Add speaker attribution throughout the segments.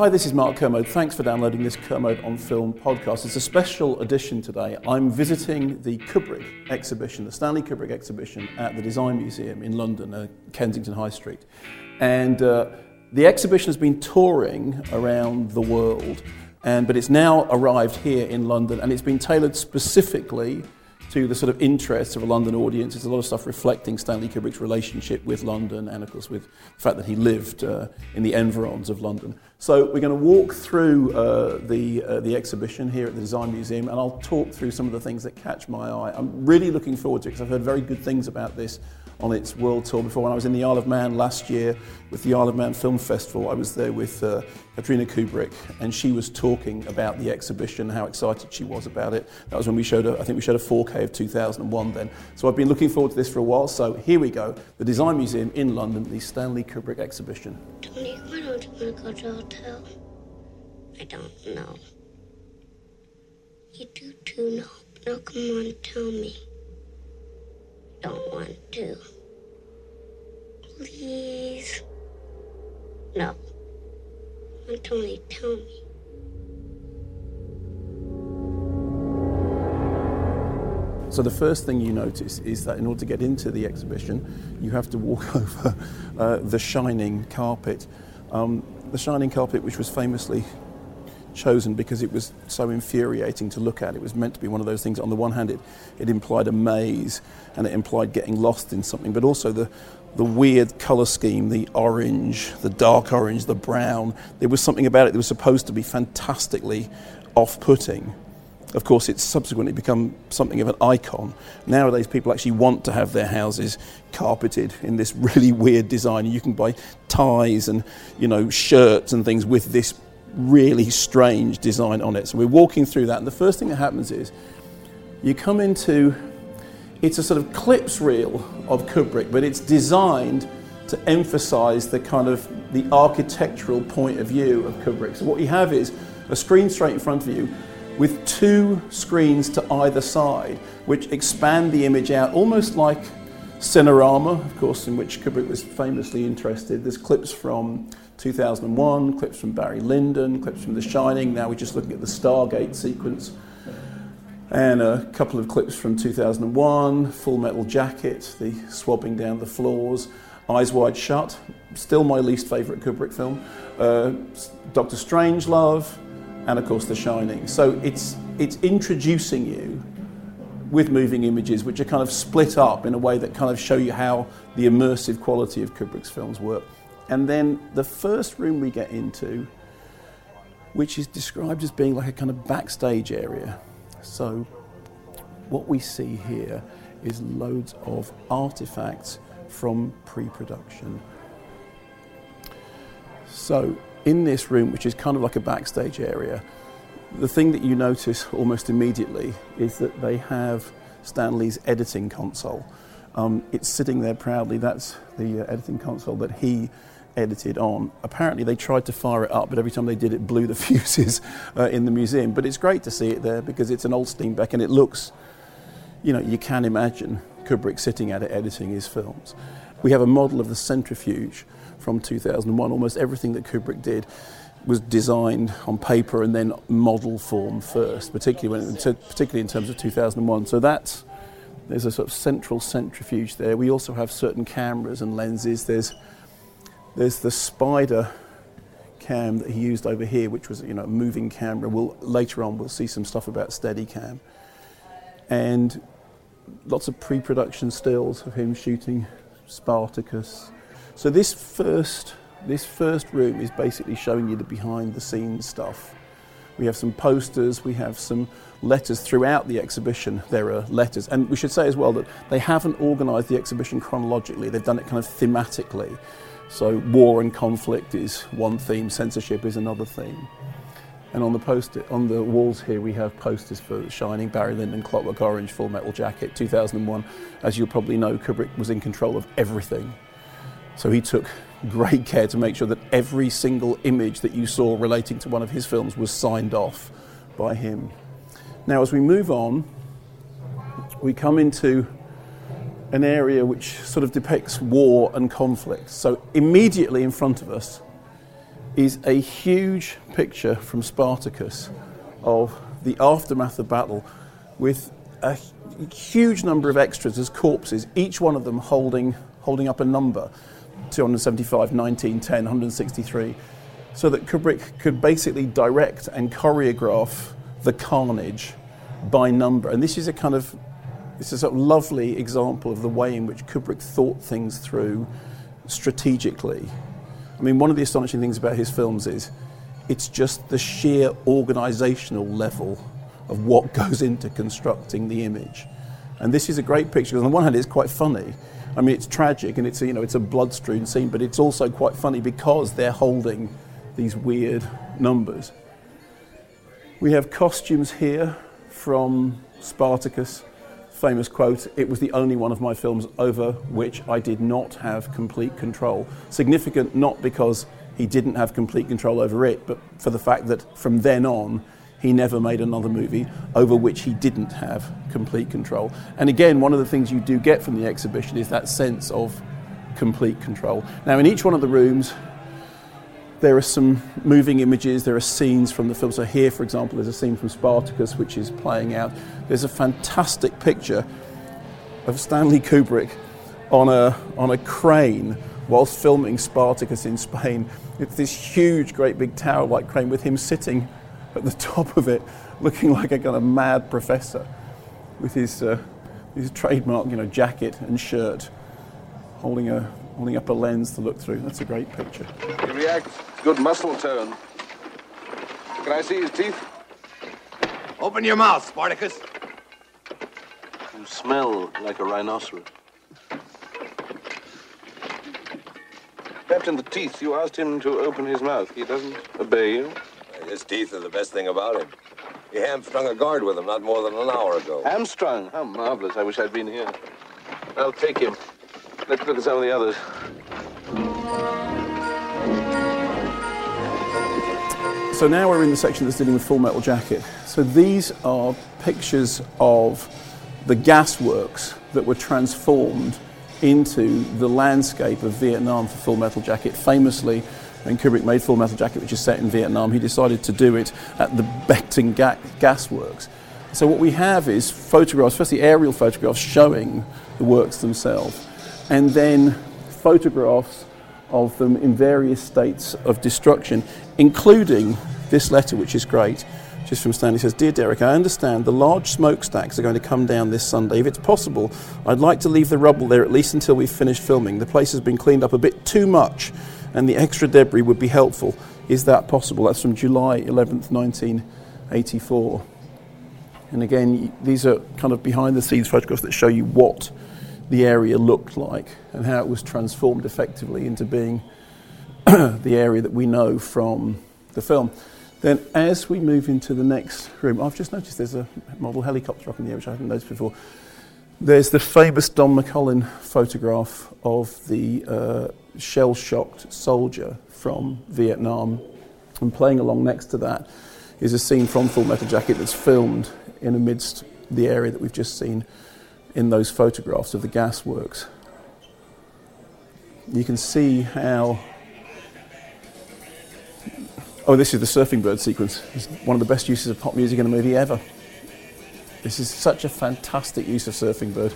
Speaker 1: Hi, this is Mark Kermode. Thanks for downloading this Kermode on Film podcast. It's a special edition today. I'm visiting the Kubrick exhibition, the Stanley Kubrick exhibition at the Design Museum in London, uh, Kensington High Street. And uh, the exhibition has been touring around the world, and, but it's now arrived here in London and it's been tailored specifically to the sort of interests of a London audience. There's a lot of stuff reflecting Stanley Kubrick's relationship with London and, of course, with the fact that he lived uh, in the environs of London. So we're going to walk through uh, the, uh, the exhibition here at the Design Museum and I'll talk through some of the things that catch my eye. I'm really looking forward to it because I've heard very good things about this on its world tour before. When I was in the Isle of Man last year with the Isle of Man Film Festival, I was there with uh, Katharina Kubrick, and she was talking about the exhibition, how excited she was about it. That was when we showed, a, I think we showed a 4K of 2001 then. So I've been looking forward to this for a while. So here we go, the Design Museum in London, the Stanley Kubrick exhibition.
Speaker 2: Tony, why don't you want to go to a hotel? I don't know. You do too know. Now come on, tell me. Don't want to. Please. No. Don't Tony, tell me.
Speaker 1: So the first thing you notice is that in order to get into the exhibition, you have to walk over uh, the shining carpet. Um, the shining carpet, which was famously chosen because it was so infuriating to look at. It was meant to be one of those things. On the one hand, it, it implied a maze and it implied getting lost in something, but also the, the weird colour scheme, the orange, the dark orange, the brown. There was something about it that was supposed to be fantastically off putting. Of course, it's subsequently become something of an icon. Nowadays, people actually want to have their houses carpeted in this really weird design. You can buy ties and you know shirts and things with this really strange design on it. So we're walking through that, and the first thing that happens is you come into it's a sort of clips reel of Kubrick, but it's designed to emphasize the kind of the architectural point of view of Kubrick. So what you have is a screen straight in front of you with two screens to either side, which expand the image out almost like Cinerama, of course, in which Kubrick was famously interested. There's clips from 2001, clips from Barry Lyndon, clips from The Shining. Now we're just looking at the Stargate sequence. And a couple of clips from 2001, Full Metal Jacket, the swabbing down the floors, Eyes Wide Shut, still my least favourite Kubrick film, uh, Doctor Strangelove, and of course The Shining. So it's, it's introducing you with moving images which are kind of split up in a way that kind of show you how the immersive quality of Kubrick's films work. And then the first room we get into, which is described as being like a kind of backstage area. So what we see here is loads of artifacts from pre-production. So in this room, which is kind of like a backstage area, the thing that you notice almost immediately is that they have Stanley's editing console. Um, it's sitting there proudly. That's the uh, editing console that he edited on. Apparently, they tried to fire it up, but every time they did, it blew the fuses uh, in the museum. But it's great to see it there because it's an old Steenbeck and it looks, you know, you can imagine Kubrick sitting at it editing his films. We have a model of the centrifuge from 2001. Almost everything that Kubrick did was designed on paper and then model form first, particularly when, particularly in terms of 2001. So that's There's a sort of central centrifuge there. We also have certain cameras and lenses. There's there's the spider cam that he used over here, which was you know a moving camera. We'll later on we'll see some stuff about Steadicam, and lots of pre-production stills of him shooting Spartacus. So this first this first room is basically showing you the behind the scenes stuff. We have some posters, we have some letters throughout the exhibition. There are letters, and we should say as well that they haven't organised the exhibition chronologically, they've done it kind of thematically. So, war and conflict is one theme, censorship is another theme. And on the poster, on the walls here, we have posters for Shining, Barry Lyndon, Clockwork Orange, Full Metal Jacket, 2001. As you'll probably know, Kubrick was in control of everything. So he took great care to make sure that every single image that you saw relating to one of his films was signed off by him. Now, as we move on, we come into an area which sort of depicts war and conflict. So, immediately in front of us is a huge picture from Spartacus of the aftermath of battle with a huge number of extras as corpses, each one of them holding, holding up a number 275, 19, 10, 163, so that Kubrick could basically direct and choreograph the carnage by number. And this is a kind of it's a sort of lovely example of the way in which Kubrick thought things through strategically. I mean, one of the astonishing things about his films is it's just the sheer organizational level of what goes into constructing the image. And this is a great picture. On the one hand, it's quite funny. I mean, it's tragic and it's a, you know it's a blood-strewn scene, but it's also quite funny because they're holding these weird numbers. We have costumes here from Spartacus. Famous quote, it was the only one of my films over which I did not have complete control. Significant not because he didn't have complete control over it, but for the fact that from then on, he never made another movie over which he didn't have complete control. And again, one of the things you do get from the exhibition is that sense of complete control. Now, in each one of the rooms, there are some moving images, there are scenes from the film. So, here, for example, there's a scene from Spartacus which is playing out. There's a fantastic picture of Stanley Kubrick on a, on a crane whilst filming Spartacus in Spain. It's this huge, great big tower like crane with him sitting at the top of it, looking like a kind of mad professor with his, uh, his trademark you know, jacket and shirt, holding a holding up a lens to look through. That's a great picture.
Speaker 3: Good muscle tone. Can I see his teeth?
Speaker 4: Open your mouth, Spartacus.
Speaker 5: You smell like a rhinoceros.
Speaker 3: Captain, the teeth. You asked him to open his mouth. He doesn't obey you.
Speaker 4: His teeth are the best thing about him. He hamstrung a guard with him not more than an hour ago.
Speaker 3: Hamstrung? How marvelous. I wish I'd been here. I'll take him. Let's look at some of the others.
Speaker 1: So now we're in the section that's dealing with Full Metal Jacket. So these are pictures of the gasworks that were transformed into the landscape of Vietnam for Full Metal Jacket. Famously, when Kubrick made Full Metal Jacket, which is set in Vietnam, he decided to do it at the Beckton ga- Gasworks. So what we have is photographs, firstly aerial photographs showing the works themselves and then photographs of them in various states of destruction, including this letter, which is great, is from Stanley. Says, Dear Derek, I understand the large smokestacks are going to come down this Sunday. If it's possible, I'd like to leave the rubble there at least until we've finished filming. The place has been cleaned up a bit too much, and the extra debris would be helpful. Is that possible? That's from July 11th, 1984. And again, these are kind of behind the scenes photographs that show you what the area looked like and how it was transformed effectively into being the area that we know from the film. Then, as we move into the next room, I've just noticed there's a model helicopter up in the air, which I hadn't noticed before. There's the famous Don McCullin photograph of the uh, shell shocked soldier from Vietnam. And playing along next to that is a scene from Full Metal Jacket that's filmed in amidst the area that we've just seen in those photographs of the gasworks. You can see how. Oh, this is the surfing bird sequence. It's one of the best uses of pop music in a movie ever. This is such a fantastic use of Surfing Bird.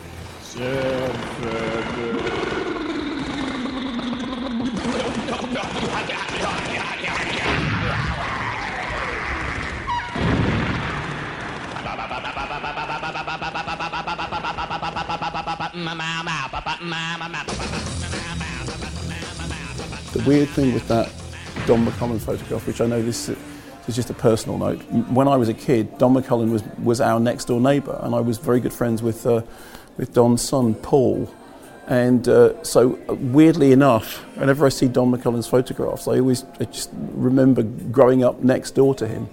Speaker 1: The weird thing with that Don McCullin photograph, which I know this is just a personal note. When I was a kid, Don McCullin was, was our next door neighbour, and I was very good friends with, uh, with Don's son, Paul. And uh, so, uh, weirdly enough, whenever I see Don McCullin's photographs, I always I just remember growing up next door to him.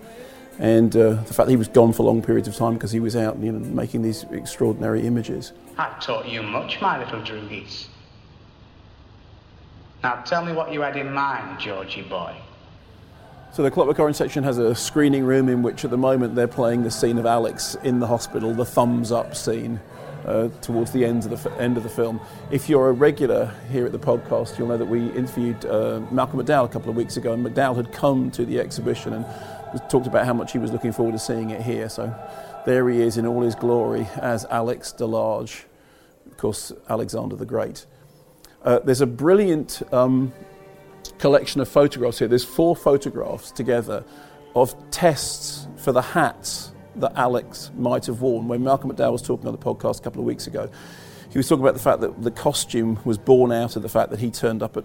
Speaker 1: And uh, the fact that he was gone for long periods of time because he was out you know, making these extraordinary images.
Speaker 6: I've taught you much, my little droogies. Now tell me what you had in mind, Georgie boy.
Speaker 1: So the Clockwork Orange section has a screening room in which at the moment they're playing the scene of Alex in the hospital, the thumbs up scene. Uh, towards the end of the f- end of the film. If you're a regular here at the podcast, you'll know that we interviewed uh, Malcolm McDowell a couple of weeks ago, and McDowell had come to the exhibition and talked about how much he was looking forward to seeing it here. So there he is in all his glory as Alex DeLarge, of course, Alexander the Great. Uh, there's a brilliant um, collection of photographs here. There's four photographs together of tests for the hats that Alex might have worn. When Malcolm McDowell was talking on the podcast a couple of weeks ago, he was talking about the fact that the costume was born out of the fact that he turned up at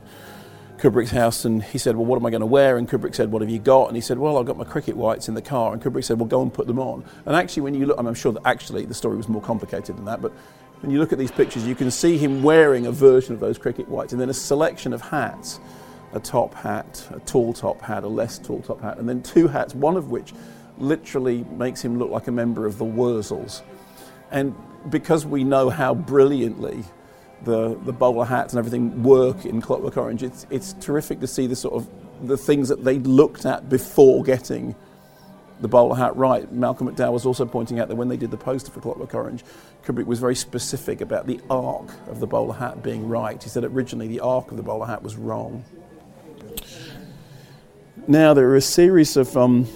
Speaker 1: Kubrick's house and he said, Well, what am I going to wear? And Kubrick said, What have you got? And he said, Well, I've got my cricket whites in the car. And Kubrick said, Well, go and put them on. And actually, when you look, I'm sure that actually the story was more complicated than that, but when you look at these pictures, you can see him wearing a version of those cricket whites and then a selection of hats a top hat, a tall top hat, a less tall top hat, and then two hats, one of which literally makes him look like a member of the Wurzels. And because we know how brilliantly the, the bowler hats and everything work in Clockwork Orange, it's, it's terrific to see the sort of the things that they looked at before getting the bowler hat right. Malcolm McDowell was also pointing out that when they did the poster for Clockwork Orange, Kubrick was very specific about the arc of the bowler hat being right. He said originally the arc of the bowler hat was wrong. Now there are a series of um,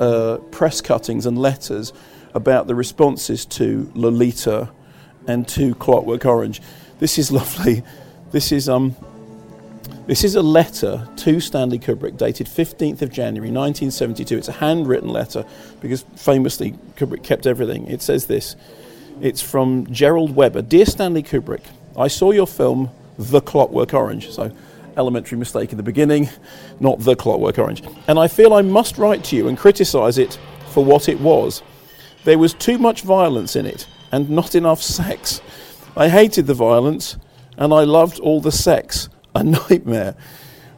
Speaker 1: uh, press cuttings and letters about the responses to Lolita and to Clockwork Orange. This is lovely. This is um, this is a letter to Stanley Kubrick dated 15th of January 1972. It's a handwritten letter because famously Kubrick kept everything. It says this. It's from Gerald Weber. Dear Stanley Kubrick, I saw your film The Clockwork Orange. So elementary mistake in the beginning, not The Clockwork Orange. And I feel I must write to you and criticize it for what it was. There was too much violence in it and not enough sex. I hated the violence and I loved all the sex. A nightmare.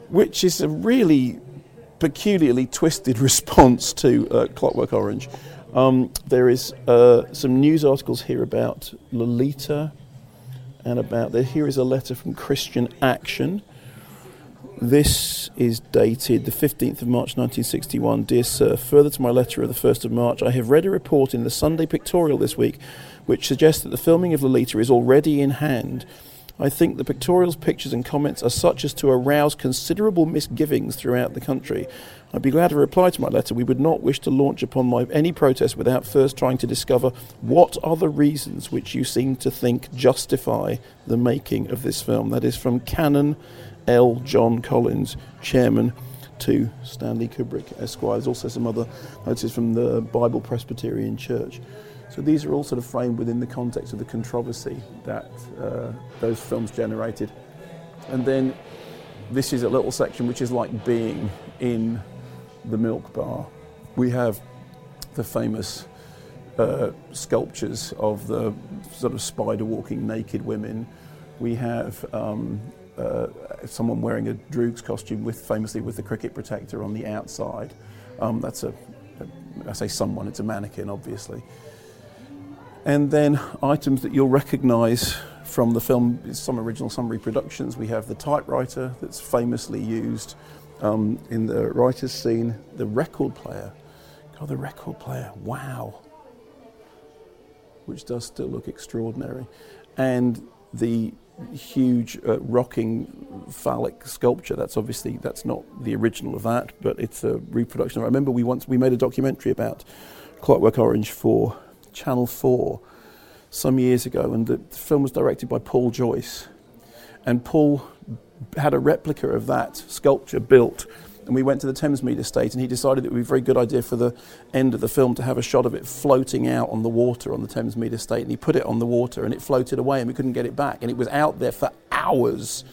Speaker 1: Which is a really peculiarly twisted response to uh, Clockwork Orange. Um, there is uh, some news articles here about Lolita and about there. Here is a letter from Christian Action. This is dated the 15th of March 1961. Dear Sir, further to my letter of the 1st of March, I have read a report in the Sunday Pictorial this week which suggests that the filming of Lolita is already in hand. I think the pictorial's pictures and comments are such as to arouse considerable misgivings throughout the country. I'd be glad to reply to my letter. We would not wish to launch upon my, any protest without first trying to discover what are the reasons which you seem to think justify the making of this film. That is from Canon L. John Collins, chairman to Stanley Kubrick, Esquire. There's also some other notices from the Bible Presbyterian Church. So these are all sort of framed within the context of the controversy that uh, those films generated. And then this is a little section which is like being in the milk bar. We have the famous uh, sculptures of the sort of spider walking naked women. We have um, uh, someone wearing a Droog's costume with famously with the cricket protector on the outside. Um, that's a, a, I say someone, it's a mannequin, obviously. And then items that you'll recognise from the film, some original, some reproductions. We have the typewriter that's famously used um, in the writer's scene, the record player. God, the record player, wow. Which does still look extraordinary. And the huge uh, rocking phallic sculpture. That's obviously that's not the original of that, but it's a reproduction. I remember we once we made a documentary about Clockwork Orange for Channel 4 some years ago, and the film was directed by Paul Joyce. And Paul had a replica of that sculpture built and we went to the Thamesmead estate, and he decided it would be a very good idea for the end of the film to have a shot of it floating out on the water on the Thamesmead estate. And he put it on the water, and it floated away, and we couldn't get it back. And it was out there for hours.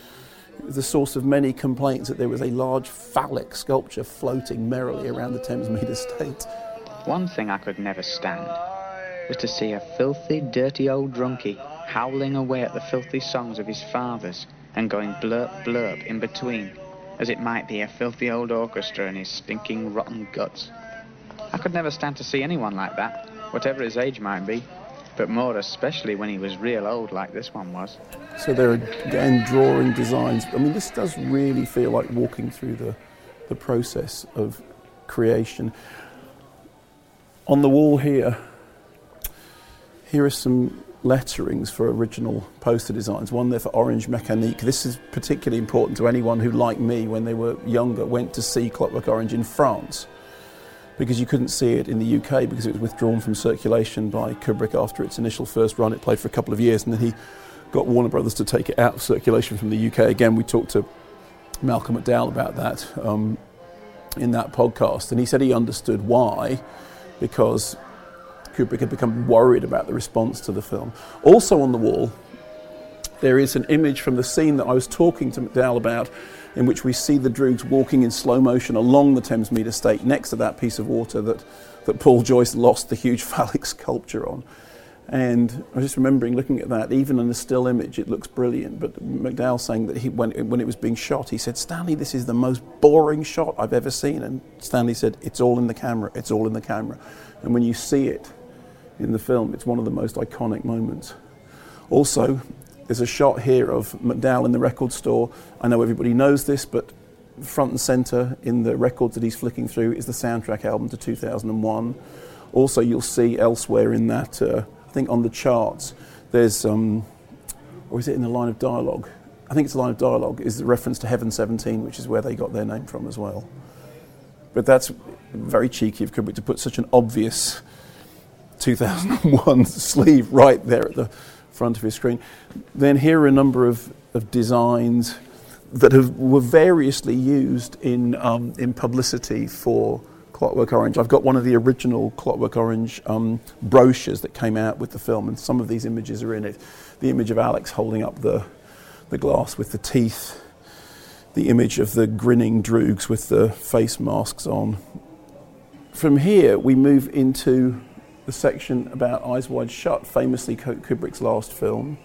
Speaker 1: It was the source of many complaints that there was a large phallic sculpture floating merrily around the Thamesmead estate.
Speaker 7: One thing I could never stand was to see a filthy, dirty old drunkie howling away at the filthy songs of his fathers and going blurp blurp in between as it might be a filthy old orchestra and his stinking rotten guts. I could never stand to see anyone like that, whatever his age might be, but more especially when he was real old like this one was.
Speaker 1: So they're again drawing designs. I mean, this does really feel like walking through the, the process of creation. On the wall here, here are some letterings for original poster designs. One there for Orange Mécanique. This is particularly important to anyone who, like me, when they were younger, went to see Clockwork Orange in France because you couldn't see it in the UK because it was withdrawn from circulation by Kubrick after its initial first run. It played for a couple of years and then he got Warner Brothers to take it out of circulation from the UK. Again, we talked to Malcolm McDowell about that um, in that podcast and he said he understood why because Kubrick had become worried about the response to the film. Also on the wall, there is an image from the scene that I was talking to McDowell about, in which we see the Droogs walking in slow motion along the Thamesmead estate next to that piece of water that, that Paul Joyce lost the huge phallic sculpture on. And I was just remembering looking at that, even in a still image, it looks brilliant. But McDowell saying that he, when, when it was being shot, he said, Stanley, this is the most boring shot I've ever seen. And Stanley said, It's all in the camera, it's all in the camera. And when you see it, in the film. It's one of the most iconic moments. Also, there's a shot here of McDowell in the record store. I know everybody knows this, but front and center in the records that he's flicking through is the soundtrack album to 2001. Also, you'll see elsewhere in that, uh, I think on the charts, there's, um, or is it in the line of dialogue? I think it's the line of dialogue, is the reference to Heaven 17, which is where they got their name from as well. But that's very cheeky of Kubrick to put such an obvious 2001 sleeve right there at the front of his screen. Then here are a number of, of designs that have, were variously used in, um, in publicity for Clockwork Orange. I've got one of the original Clockwork Orange um, brochures that came out with the film, and some of these images are in it. The image of Alex holding up the, the glass with the teeth, the image of the grinning droogs with the face masks on. From here, we move into the section about Eyes Wide Shut, famously Kubrick's last film.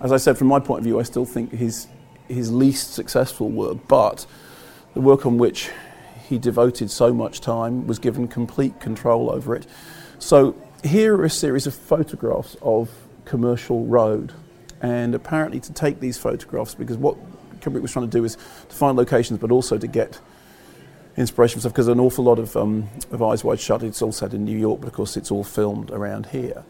Speaker 1: As I said, from my point of view, I still think his, his least successful work, but the work on which he devoted so much time was given complete control over it. So here are a series of photographs of Commercial Road. And apparently, to take these photographs, because what Kubrick was trying to do is to find locations, but also to get inspiration stuff because an awful lot of, um, of Eyes Wide Shut, it's all set in New York, but of course it's all filmed around here.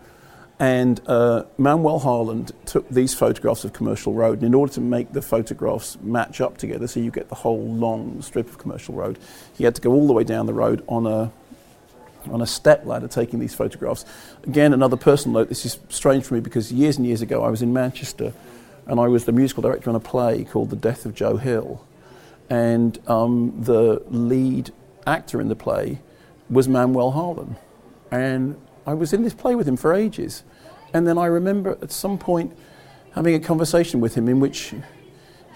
Speaker 1: And uh, Manuel Harlan took these photographs of Commercial Road, and in order to make the photographs match up together so you get the whole long strip of Commercial Road, he had to go all the way down the road on a, on a step ladder taking these photographs. Again, another personal note, this is strange for me because years and years ago I was in Manchester and I was the musical director on a play called The Death of Joe Hill and um, the lead actor in the play was Manuel Harlan. And I was in this play with him for ages. And then I remember at some point having a conversation with him in which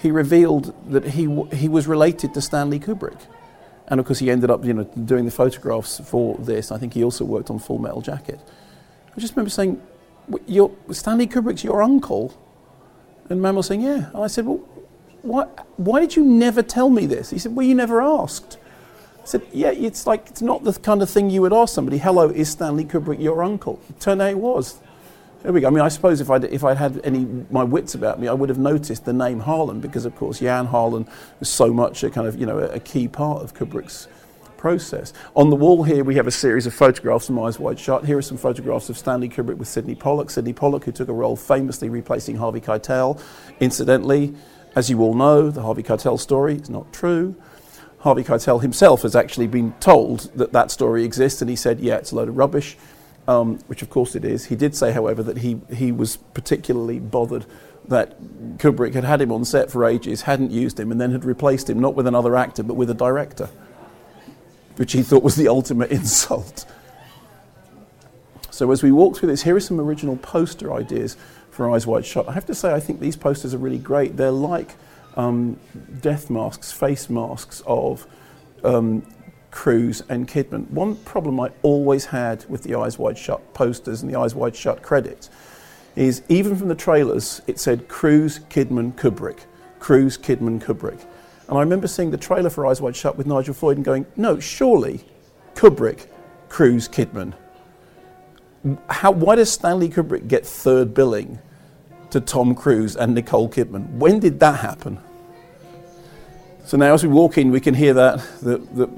Speaker 1: he revealed that he, w- he was related to Stanley Kubrick. And of course, he ended up you know, doing the photographs for this. I think he also worked on Full Metal Jacket. I just remember saying, Stanley Kubrick's your uncle? And Manuel saying, yeah. And I said, well, why, why did you never tell me this? He said, well, you never asked. I said, yeah, it's like, it's not the kind of thing you would ask somebody, hello, is Stanley Kubrick your uncle? It turned out it was. There we go. I mean, I suppose if I'd, if I'd had any my wits about me, I would have noticed the name Harlan because, of course, Jan Harlan was so much a kind of, you know, a, a key part of Kubrick's process. On the wall here, we have a series of photographs from Eyes Wide Shut. Here are some photographs of Stanley Kubrick with Sydney Pollack. Sydney Pollack, who took a role famously replacing Harvey Keitel. Incidentally, as you all know, the Harvey Keitel story is not true. Harvey Keitel himself has actually been told that that story exists, and he said, yeah, it's a load of rubbish. um, which of course it is. He did say, however, that he, he was particularly bothered that Kubrick had had him on set for ages, hadn't used him, and then had replaced him not with another actor but with a director, which he thought was the ultimate insult. So as we walk through this, here are some original poster ideas for Eyes Wide Shut. I have to say, I think these posters are really great. They're like um, death masks, face masks of um, and Kidman. One problem I always had with the Eyes Wide Shut posters and the Eyes Wide Shut credits is even from the trailers, it said Cruise, Kidman, Kubrick. Cruise, Kidman, Kubrick. And I remember seeing the trailer for Eyes Wide Shut with Nigel Floyd and going, no, surely Kubrick, Cruise, Kidman. How, why does Stanley Kubrick get third billing to Tom Cruise and Nicole Kidman? When did that happen? So now, as we walk in, we can hear that the, the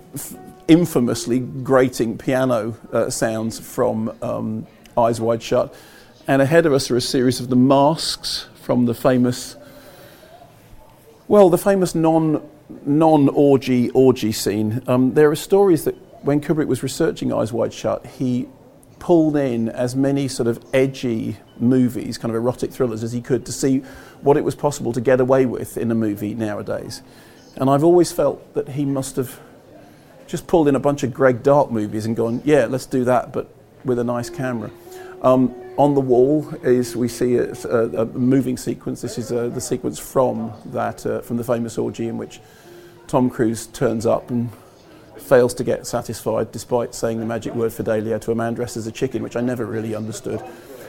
Speaker 1: infamously grating piano uh, sounds from um, Eyes Wide Shut. And ahead of us are a series of the masks from the famous, well, the famous non non orgy orgy scene. Um, there are stories that when Kubrick was researching Eyes Wide Shut, he pulled in as many sort of edgy movies, kind of erotic thrillers, as he could to see what it was possible to get away with in a movie nowadays. And I've always felt that he must have just pulled in a bunch of Greg Dark movies and gone, yeah, let's do that, but with a nice camera. Um, on the wall is we see a, a, a moving sequence. This is uh, the sequence from that uh, from the famous orgy in which Tom Cruise turns up and fails to get satisfied despite saying the magic word Fidelio to a man dressed as a chicken, which I never really understood.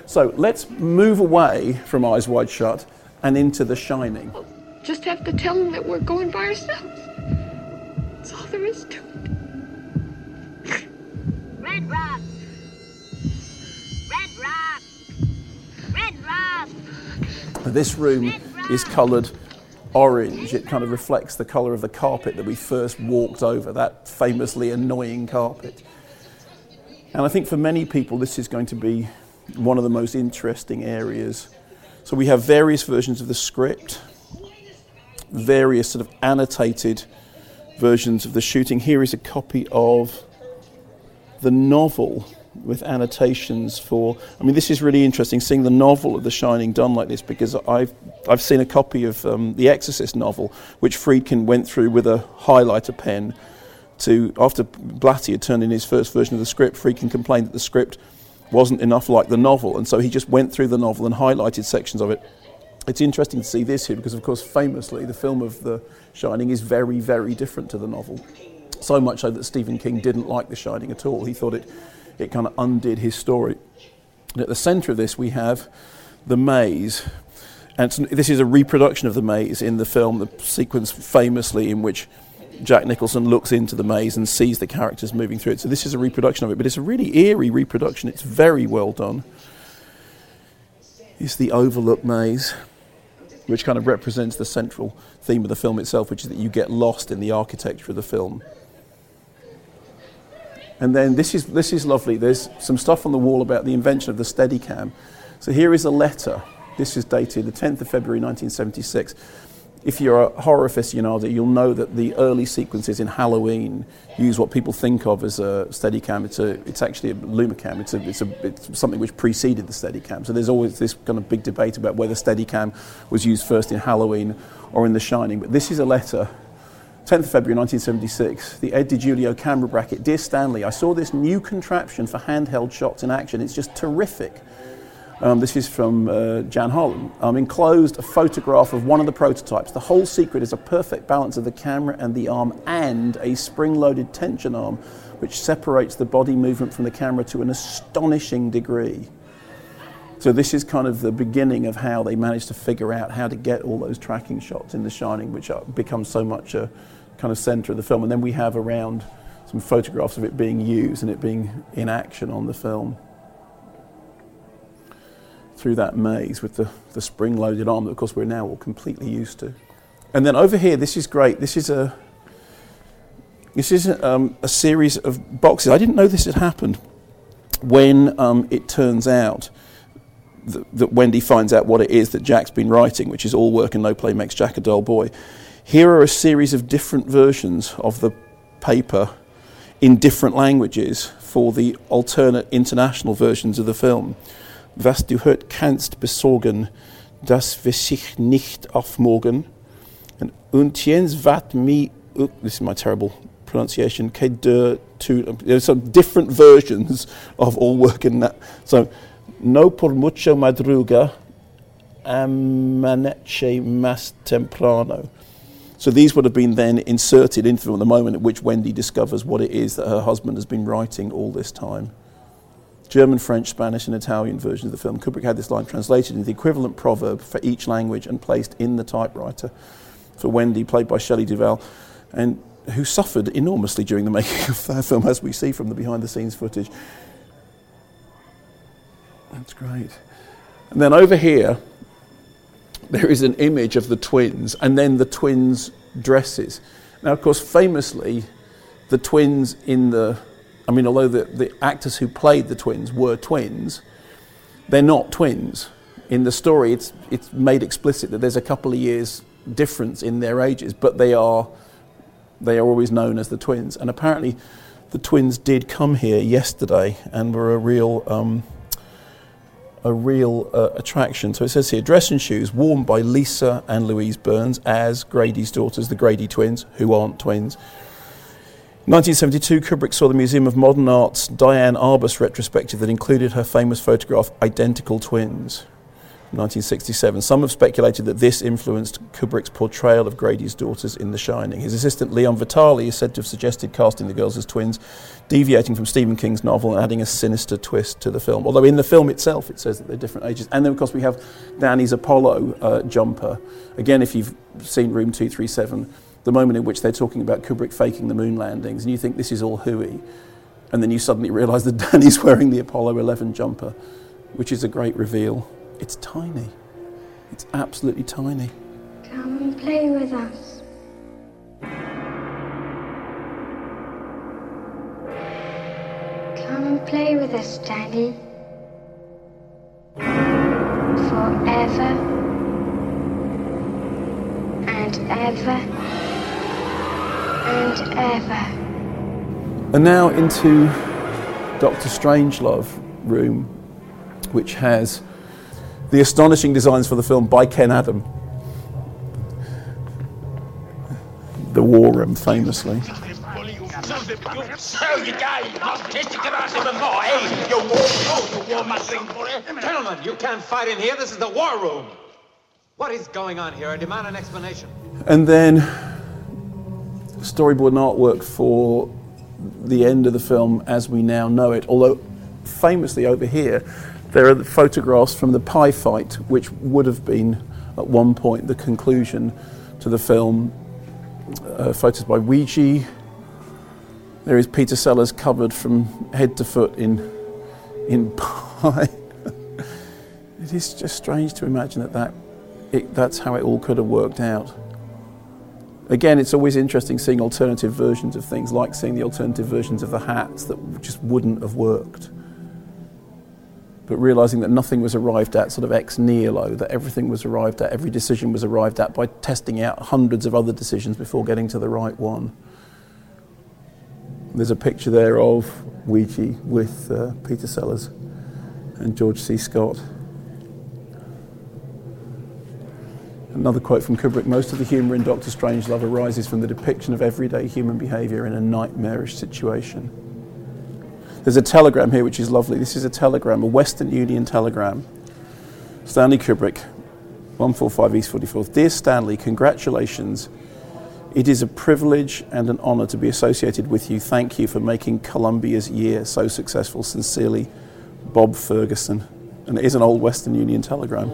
Speaker 1: So let's move away from Eyes Wide Shut and into The Shining.
Speaker 8: Just have to tell him that we're going by ourselves. That's all there is to it.
Speaker 2: Red Rock. Red Rock. Red Rock.
Speaker 1: This room is coloured orange. It kind of reflects the colour of the carpet that we first walked over, that famously annoying carpet. And I think for many people, this is going to be one of the most interesting areas. So we have various versions of the script, various sort of annotated versions of the shooting. Here is a copy of the novel with annotations for. I mean, this is really interesting seeing the novel of The Shining done like this because I've I've seen a copy of um, the Exorcist novel, which Friedkin went through with a highlighter pen. To after Blatty had turned in his first version of the script, Friedkin complained that the script wasn't enough like the novel, and so he just went through the novel and highlighted sections of it. It's interesting to see this here because, of course, famously, the film of The Shining is very, very different to the novel. So much so that Stephen King didn't like The Shining at all. He thought it it kind of undid his story. And at the centre of this, we have the maze. And this is a reproduction of the maze in the film, the sequence famously in which Jack Nicholson looks into the maze and sees the characters moving through it. So this is a reproduction of it, but it's a really eerie reproduction. It's very well done. It's the Overlook Maze, which kind of represents the central theme of the film itself, which is that you get lost in the architecture of the film. And then this is, this is lovely. There's some stuff on the wall about the invention of the Steadicam. So here is a letter. This is dated the 10th of February 1976. If you're a horror aficionado, you'll know that the early sequences in Halloween use what people think of as a Steadicam. It's, a, it's actually a Lumicam. It's, a, it's, a, it's something which preceded the Steadicam. So there's always this kind of big debate about whether Steadicam was used first in Halloween or in The Shining. But this is a letter 10th February 1976, the Ed DiGiulio camera bracket. Dear Stanley, I saw this new contraption for handheld shots in action. It's just terrific. Um, this is from uh, Jan Harlan. Um, enclosed a photograph of one of the prototypes. The whole secret is a perfect balance of the camera and the arm and a spring loaded tension arm, which separates the body movement from the camera to an astonishing degree. So, this is kind of the beginning of how they managed to figure out how to get all those tracking shots in The Shining, which become so much a kind of centre of the film. And then we have around some photographs of it being used and it being in action on the film. Through that maze with the, the spring loaded arm that, of course, we're now all completely used to. And then over here, this is great. This is a, this is a, um, a series of boxes. I didn't know this had happened when um, it turns out that, Wendy finds out what it is that Jack's been writing, which is all work and no play makes Jack a dull boy. Here are a series of different versions of the paper in different languages for the alternate international versions of the film. Was du hört kannst besorgen, das wir sich nicht auf morgen. And und jetzt wat mi, this is my terrible pronunciation, que de tu, there's some different versions of all work in that. So, no por mucho madruga, amaneche más temprano. So these would have been then inserted into the moment at which Wendy discovers what it is that her husband has been writing all this time. German, French, Spanish, and Italian versions of the film. Kubrick had this line translated into the equivalent proverb for each language and placed in the typewriter for Wendy, played by Shelley Duvall, and who suffered enormously during the making of that film, as we see from the behind the scenes footage. That's great. And then over here, there is an image of the twins and then the twins' dresses. Now, of course, famously, the twins in the I mean, although the, the actors who played the twins were twins, they're not twins. In the story, it's, it's made explicit that there's a couple of years difference in their ages, but they are, they are always known as the twins. And apparently, the twins did come here yesterday and were a real, um, a real uh, attraction. So it says here dress and shoes worn by Lisa and Louise Burns as Grady's daughters, the Grady twins, who aren't twins. 1972, Kubrick saw the Museum of Modern Art's Diane Arbus retrospective that included her famous photograph, Identical Twins. 1967. Some have speculated that this influenced Kubrick's portrayal of Grady's daughters in The Shining. His assistant Leon Vitali is said to have suggested casting the girls as twins, deviating from Stephen King's novel and adding a sinister twist to the film. Although in the film itself it says that they're different ages. And then, of course, we have Danny's Apollo uh, jumper. Again, if you've seen Room 237, the moment in which they're talking about Kubrick faking the moon landings, and you think this is all hooey, and then you suddenly realise that Danny's wearing the Apollo 11 jumper, which is a great reveal. It's tiny. It's absolutely tiny.
Speaker 2: Come and play with us. Come and play with us, Danny. Forever and ever and ever.
Speaker 1: And now into Doctor Strangelove room, which has the astonishing designs for the film by Ken Adam. The War Room, famously.
Speaker 9: Gentlemen, you can't fight in here. This is the war room. What is going on here? I demand an explanation.
Speaker 1: And then storyboard and artwork for the end of the film as we now know it. Although, famously over here, there are the photographs from the pie fight, which would have been at one point the conclusion to the film. Uh, photos by Weegee. There is Peter Sellers covered from head to foot in, in pie. it is just strange to imagine that, that it, that's how it all could have worked out. Again, it's always interesting seeing alternative versions of things, like seeing the alternative versions of the hats that just wouldn't have worked. But realizing that nothing was arrived at sort of ex nihilo, that everything was arrived at, every decision was arrived at by testing out hundreds of other decisions before getting to the right one. There's a picture there of Weegee with uh, Peter Sellers and George C. Scott. Another quote from Kubrick Most of the humour in Doctor Strangelove arises from the depiction of everyday human behaviour in a nightmarish situation. There's a telegram here which is lovely. This is a telegram, a Western Union telegram. Stanley Kubrick, 145 East 44th. Dear Stanley, congratulations. It is a privilege and an honour to be associated with you. Thank you for making Columbia's year so successful. Sincerely, Bob Ferguson. And it is an old Western Union telegram.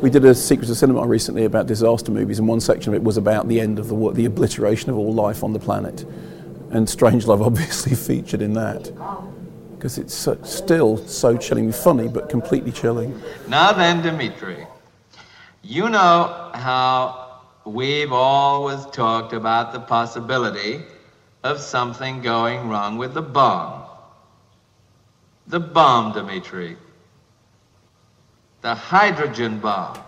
Speaker 1: We did a Secrets of Cinema recently about disaster movies, and one section of it was about the end of the world, the obliteration of all life on the planet. And Strangelove obviously featured in that. Because it's so, still so chillingly funny, but completely chilling.
Speaker 10: Now then, Dimitri, you know how we've always talked about the possibility of something going wrong with the bomb. The bomb, Dimitri the hydrogen bomb.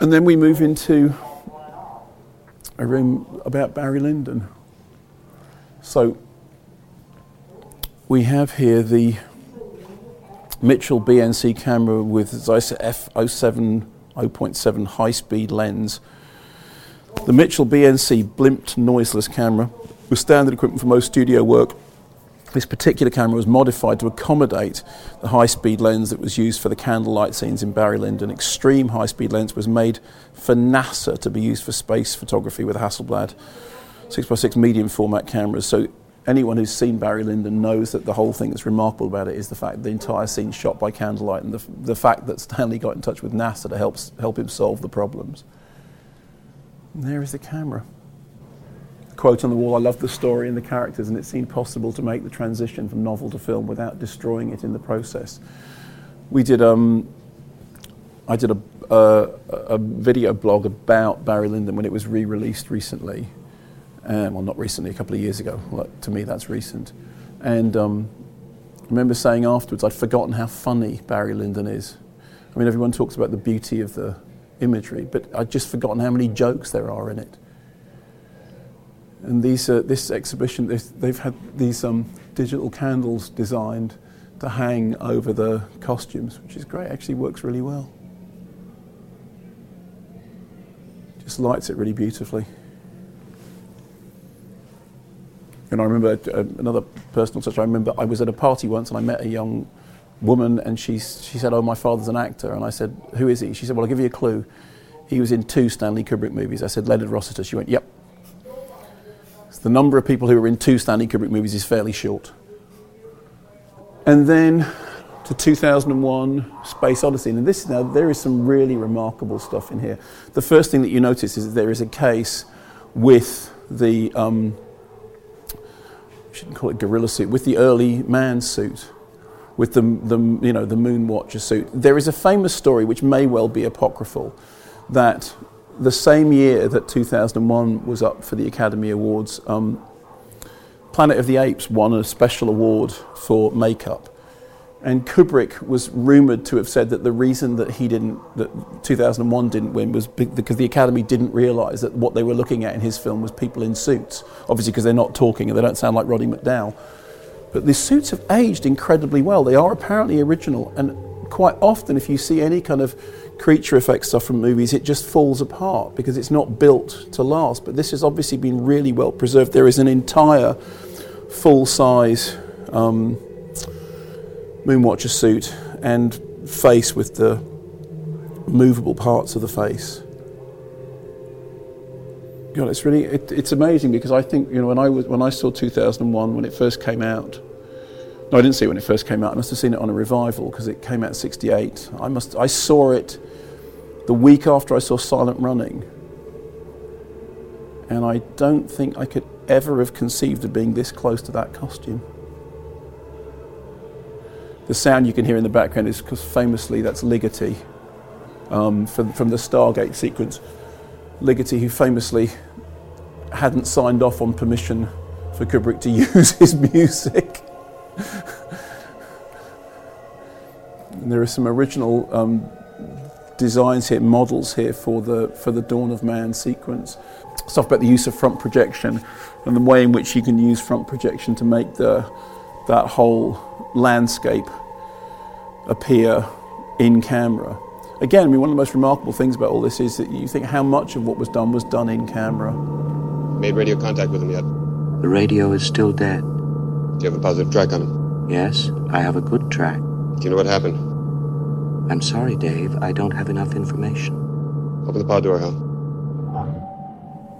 Speaker 1: And then we move into a room about Barry Lyndon. So we have here the Mitchell BNC camera with Zeiss F07 0.7 high speed lens. The Mitchell BNC blimped noiseless camera was standard equipment for most studio work. This particular camera was modified to accommodate the high speed lens that was used for the candlelight scenes in Barry Lyndon. Extreme high speed lens was made for NASA to be used for space photography with Hasselblad 6x6 medium format cameras. So anyone who's seen Barry Lyndon knows that the whole thing that's remarkable about it is the fact that the entire scene shot by candlelight and the, the fact that Stanley got in touch with NASA to help, help him solve the problems. And there is the camera. Quote on the wall I love the story and the characters, and it seemed possible to make the transition from novel to film without destroying it in the process. We did, um, I did a, a video blog about Barry Lyndon when it was re released recently um, well, not recently, a couple of years ago. Like, to me, that's recent. And um, I remember saying afterwards, I'd forgotten how funny Barry Lyndon is. I mean, everyone talks about the beauty of the imagery, but I'd just forgotten how many jokes there are in it. And these, uh, this exhibition, they've had these um, digital candles designed to hang over the costumes, which is great. Actually, works really well. Just lights it really beautifully. And I remember uh, another personal touch. I remember I was at a party once and I met a young woman and she, she said, Oh, my father's an actor. And I said, Who is he? She said, Well, I'll give you a clue. He was in two Stanley Kubrick movies. I said, Leonard Rossiter. She went, Yep. So the number of people who are in two Stanley Kubrick movies is fairly short. And then to 2001 Space Odyssey. And this now there is some really remarkable stuff in here. The first thing that you notice is that there is a case with the um, shouldn't call it gorilla suit, with the early man suit, with the, the, you know, the Moonwatcher suit. There is a famous story, which may well be apocryphal, that the same year that 2001 was up for the Academy Awards, um, Planet of the Apes won a special award for makeup. And Kubrick was rumored to have said that the reason that he didn't, that 2001 didn't win was because the Academy didn't realize that what they were looking at in his film was people in suits. Obviously, because they're not talking and they don't sound like Roddy McDowall. But the suits have aged incredibly well. They are apparently original. And quite often, if you see any kind of creature effect stuff from movies, it just falls apart because it's not built to last. But this has obviously been really well preserved. There is an entire full size. Um, Moonwatcher suit and face with the movable parts of the face. God, it's really it, it's amazing because I think you know when I was when I saw 2001 when it first came out. No, I didn't see it when it first came out. I must have seen it on a revival because it came out in '68. I must I saw it the week after I saw Silent Running, and I don't think I could ever have conceived of being this close to that costume. The sound you can hear in the background is because famously that's Ligeti um, from, from the Stargate sequence. Ligeti, who famously hadn't signed off on permission for Kubrick to use his music. And there are some original um, designs here, models here for the for the Dawn of Man sequence. Stuff about the use of front projection and the way in which you can use front projection to make the that whole landscape appear in camera. Again, I mean, one of the most remarkable things about all this is that you think how much of what was done was done in camera.
Speaker 11: Made radio contact with him yet?
Speaker 12: The radio is still dead.
Speaker 11: Do you have a positive track on him?
Speaker 12: Yes, I have a good track.
Speaker 11: Do you know what happened?
Speaker 12: I'm sorry, Dave. I don't have enough information.
Speaker 11: Open the pod door, Hal.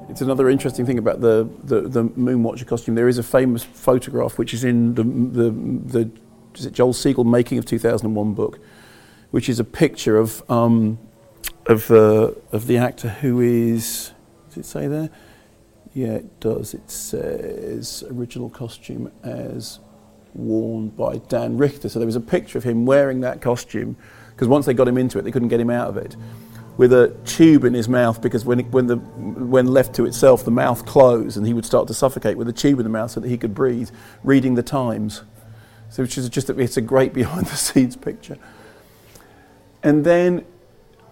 Speaker 1: It's another interesting thing about the, the, the Moonwatcher costume. There is a famous photograph which is in the, the, the is it Joel Siegel Making of 2001 book, which is a picture of, um, of, uh, of the actor who is, does it say there? Yeah, it does. It says original costume as worn by Dan Richter. So there was a picture of him wearing that costume because once they got him into it, they couldn't get him out of it with a tube in his mouth because when, it, when, the, when left to itself, the mouth closed and he would start to suffocate with a tube in the mouth so that he could breathe, reading the Times. So which is just it's a great behind the scenes picture. And then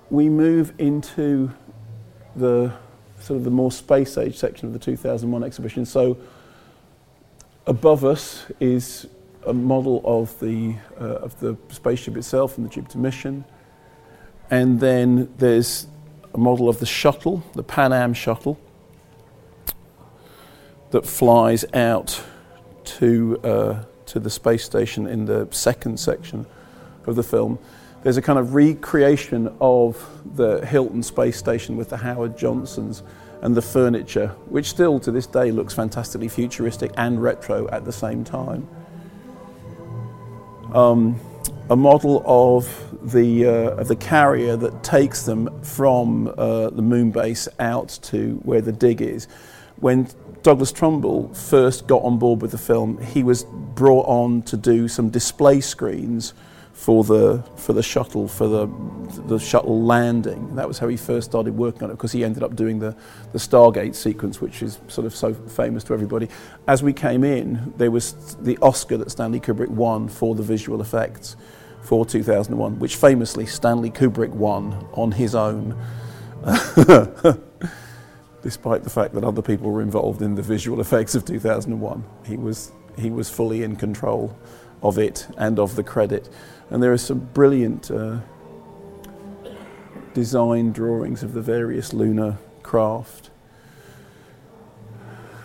Speaker 1: we move into the sort of the more space age section of the 2001 exhibition. So above us is a model of the, uh, of the spaceship itself and the Jupiter mission. And then there's a model of the shuttle, the Pan Am shuttle, that flies out to, uh, to the space station in the second section of the film. There's a kind of recreation of the Hilton space station with the Howard Johnsons and the furniture, which still to this day looks fantastically futuristic and retro at the same time. Um, a model of the, uh, of the carrier that takes them from uh, the moon base out to where the dig is. When Douglas Trumbull first got on board with the film, he was brought on to do some display screens for the for the shuttle for the the shuttle landing. That was how he first started working on it because he ended up doing the the Stargate sequence, which is sort of so famous to everybody. As we came in, there was the Oscar that Stanley Kubrick won for the visual effects for 2001, which famously Stanley Kubrick won on his own. Despite the fact that other people were involved in the visual effects of 2001, he was he was fully in control of it and of the credit. And there are some brilliant uh, design drawings of the various lunar craft.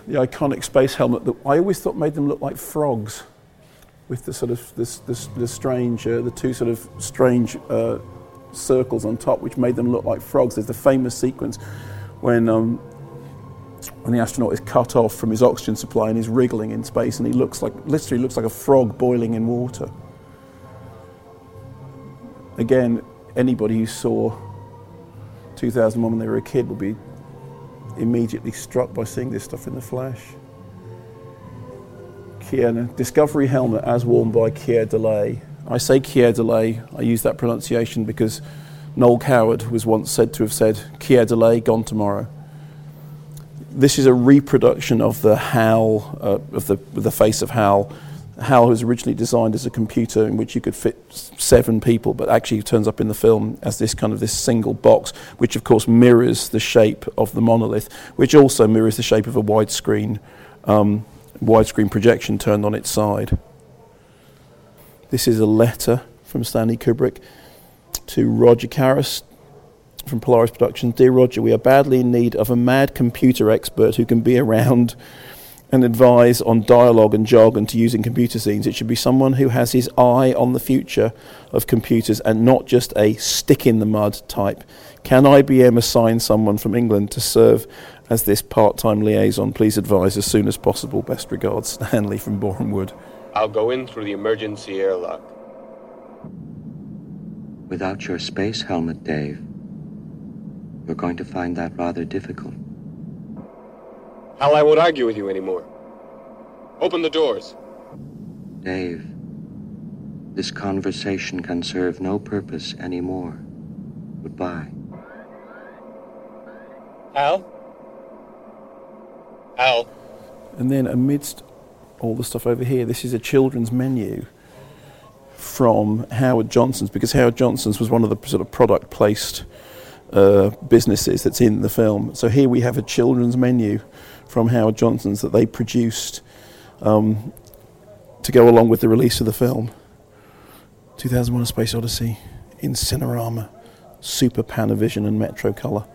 Speaker 1: The iconic space helmet that I always thought made them look like frogs, with the sort of the strange, uh, the two sort of strange uh, circles on top, which made them look like frogs. There's the famous sequence when um, when the astronaut is cut off from his oxygen supply and he's wriggling in space, and he looks like literally looks like a frog boiling in water again, anybody who saw 2001 when they were a kid will be immediately struck by seeing this stuff in the flesh. Keir, Discovery helmet as worn by Keir Dullea. I say Keir Dullea, I use that pronunciation because Noel Coward was once said to have said, Keir Dullea, gone tomorrow. This is a reproduction of the HAL, uh, of the, the face of HAL HAL was originally designed as a computer in which you could fit seven people, but actually turns up in the film as this kind of this single box, which of course mirrors the shape of the monolith, which also mirrors the shape of a widescreen um, widescreen projection turned on its side. This is a letter from Stanley Kubrick to Roger Caras from Polaris Productions. Dear Roger, we are badly in need of a mad computer expert who can be around and advise on dialogue and jargon to use in computer scenes. It should be someone who has his eye on the future of computers and not just a stick in the mud type. Can IBM assign someone from England to serve as this part time liaison? Please advise as soon as possible. Best regards, Stanley from Boreham Wood.
Speaker 11: I'll go in through the emergency airlock.
Speaker 12: Without your space helmet, Dave, you're going to find that rather difficult.
Speaker 11: Hal, I won't argue with you anymore. Open the doors.
Speaker 12: Dave, this conversation can serve no purpose anymore. Goodbye.
Speaker 11: Hal? Hal?
Speaker 1: And then amidst all the stuff over here, this is a children's menu from Howard Johnson's because Howard Johnson's was one of the sort of product placed uh, businesses that's in the film. So here we have a children's menu from Howard Johnson's that they produced um, to go along with the release of the film 2001: A Space Odyssey in Cinerama, Super Panavision, and Metrocolor.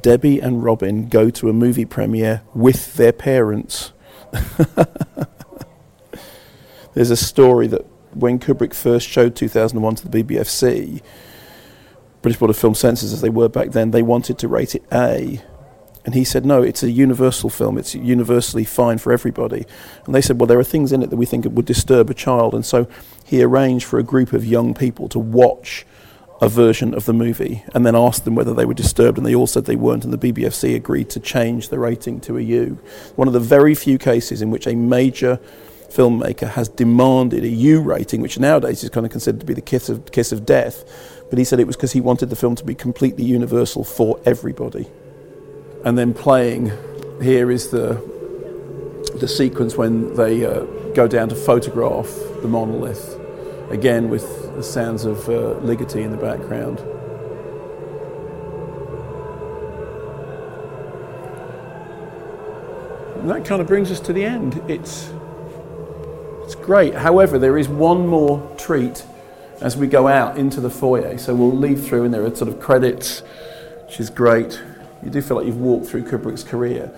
Speaker 1: Debbie and Robin go to a movie premiere with their parents. There's a story that when Kubrick first showed 2001 to the BBFC, British Board of Film Censors as they were back then, they wanted to rate it A. And he said, no, it's a universal film. It's universally fine for everybody. And they said, well, there are things in it that we think would disturb a child. And so he arranged for a group of young people to watch a version of the movie and then asked them whether they were disturbed. And they all said they weren't. And the BBFC agreed to change the rating to a U. One of the very few cases in which a major filmmaker has demanded a U rating, which nowadays is kind of considered to be the kiss of, kiss of death. But he said it was because he wanted the film to be completely universal for everybody. And then playing here is the the sequence when they uh, go down to photograph the monolith again with the sounds of uh, Ligeti in the background. And that kind of brings us to the end. It's it's great. However there is one more treat as we go out into the foyer so we'll leave through and there are sort of credits which is great you do feel like you've walked through Kubrick's career.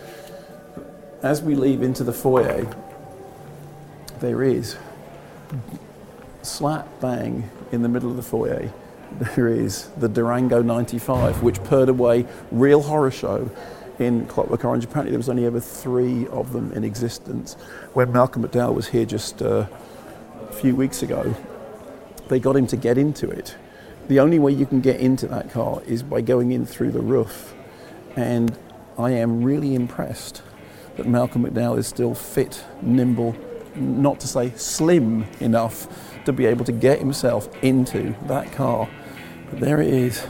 Speaker 1: As we leave into the foyer, there is slap bang in the middle of the foyer. There is the Durango 95, which purred away real horror show in Clockwork Orange. Apparently, there was only ever three of them in existence. When Malcolm McDowell was here just uh, a few weeks ago, they got him to get into it. The only way you can get into that car is by going in through the roof. And I am really impressed that Malcolm McDowell is still fit, nimble, not to say slim enough to be able to get himself into that car. But there it is,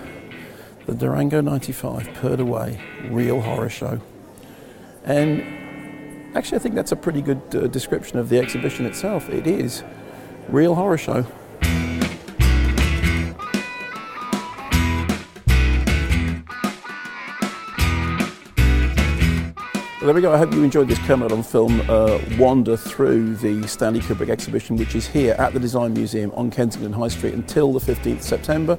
Speaker 1: the Durango 95 purred away, real horror show. And actually, I think that's a pretty good uh, description of the exhibition itself. It is real horror show. Well, there we go. I hope you enjoyed this Kermode on film uh, wander through the Stanley Kubrick exhibition, which is here at the Design Museum on Kensington High Street until the 15th September.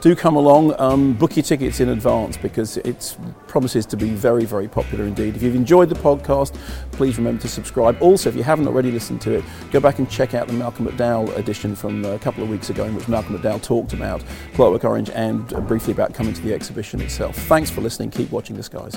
Speaker 1: Do come along, um, book your tickets in advance because it promises to be very, very popular indeed. If you've enjoyed the podcast, please remember to subscribe. Also, if you haven't already listened to it, go back and check out the Malcolm McDowell edition from a couple of weeks ago, in which Malcolm McDowell talked about Clockwork Orange and uh, briefly about coming to the exhibition itself. Thanks for listening. Keep watching the skies.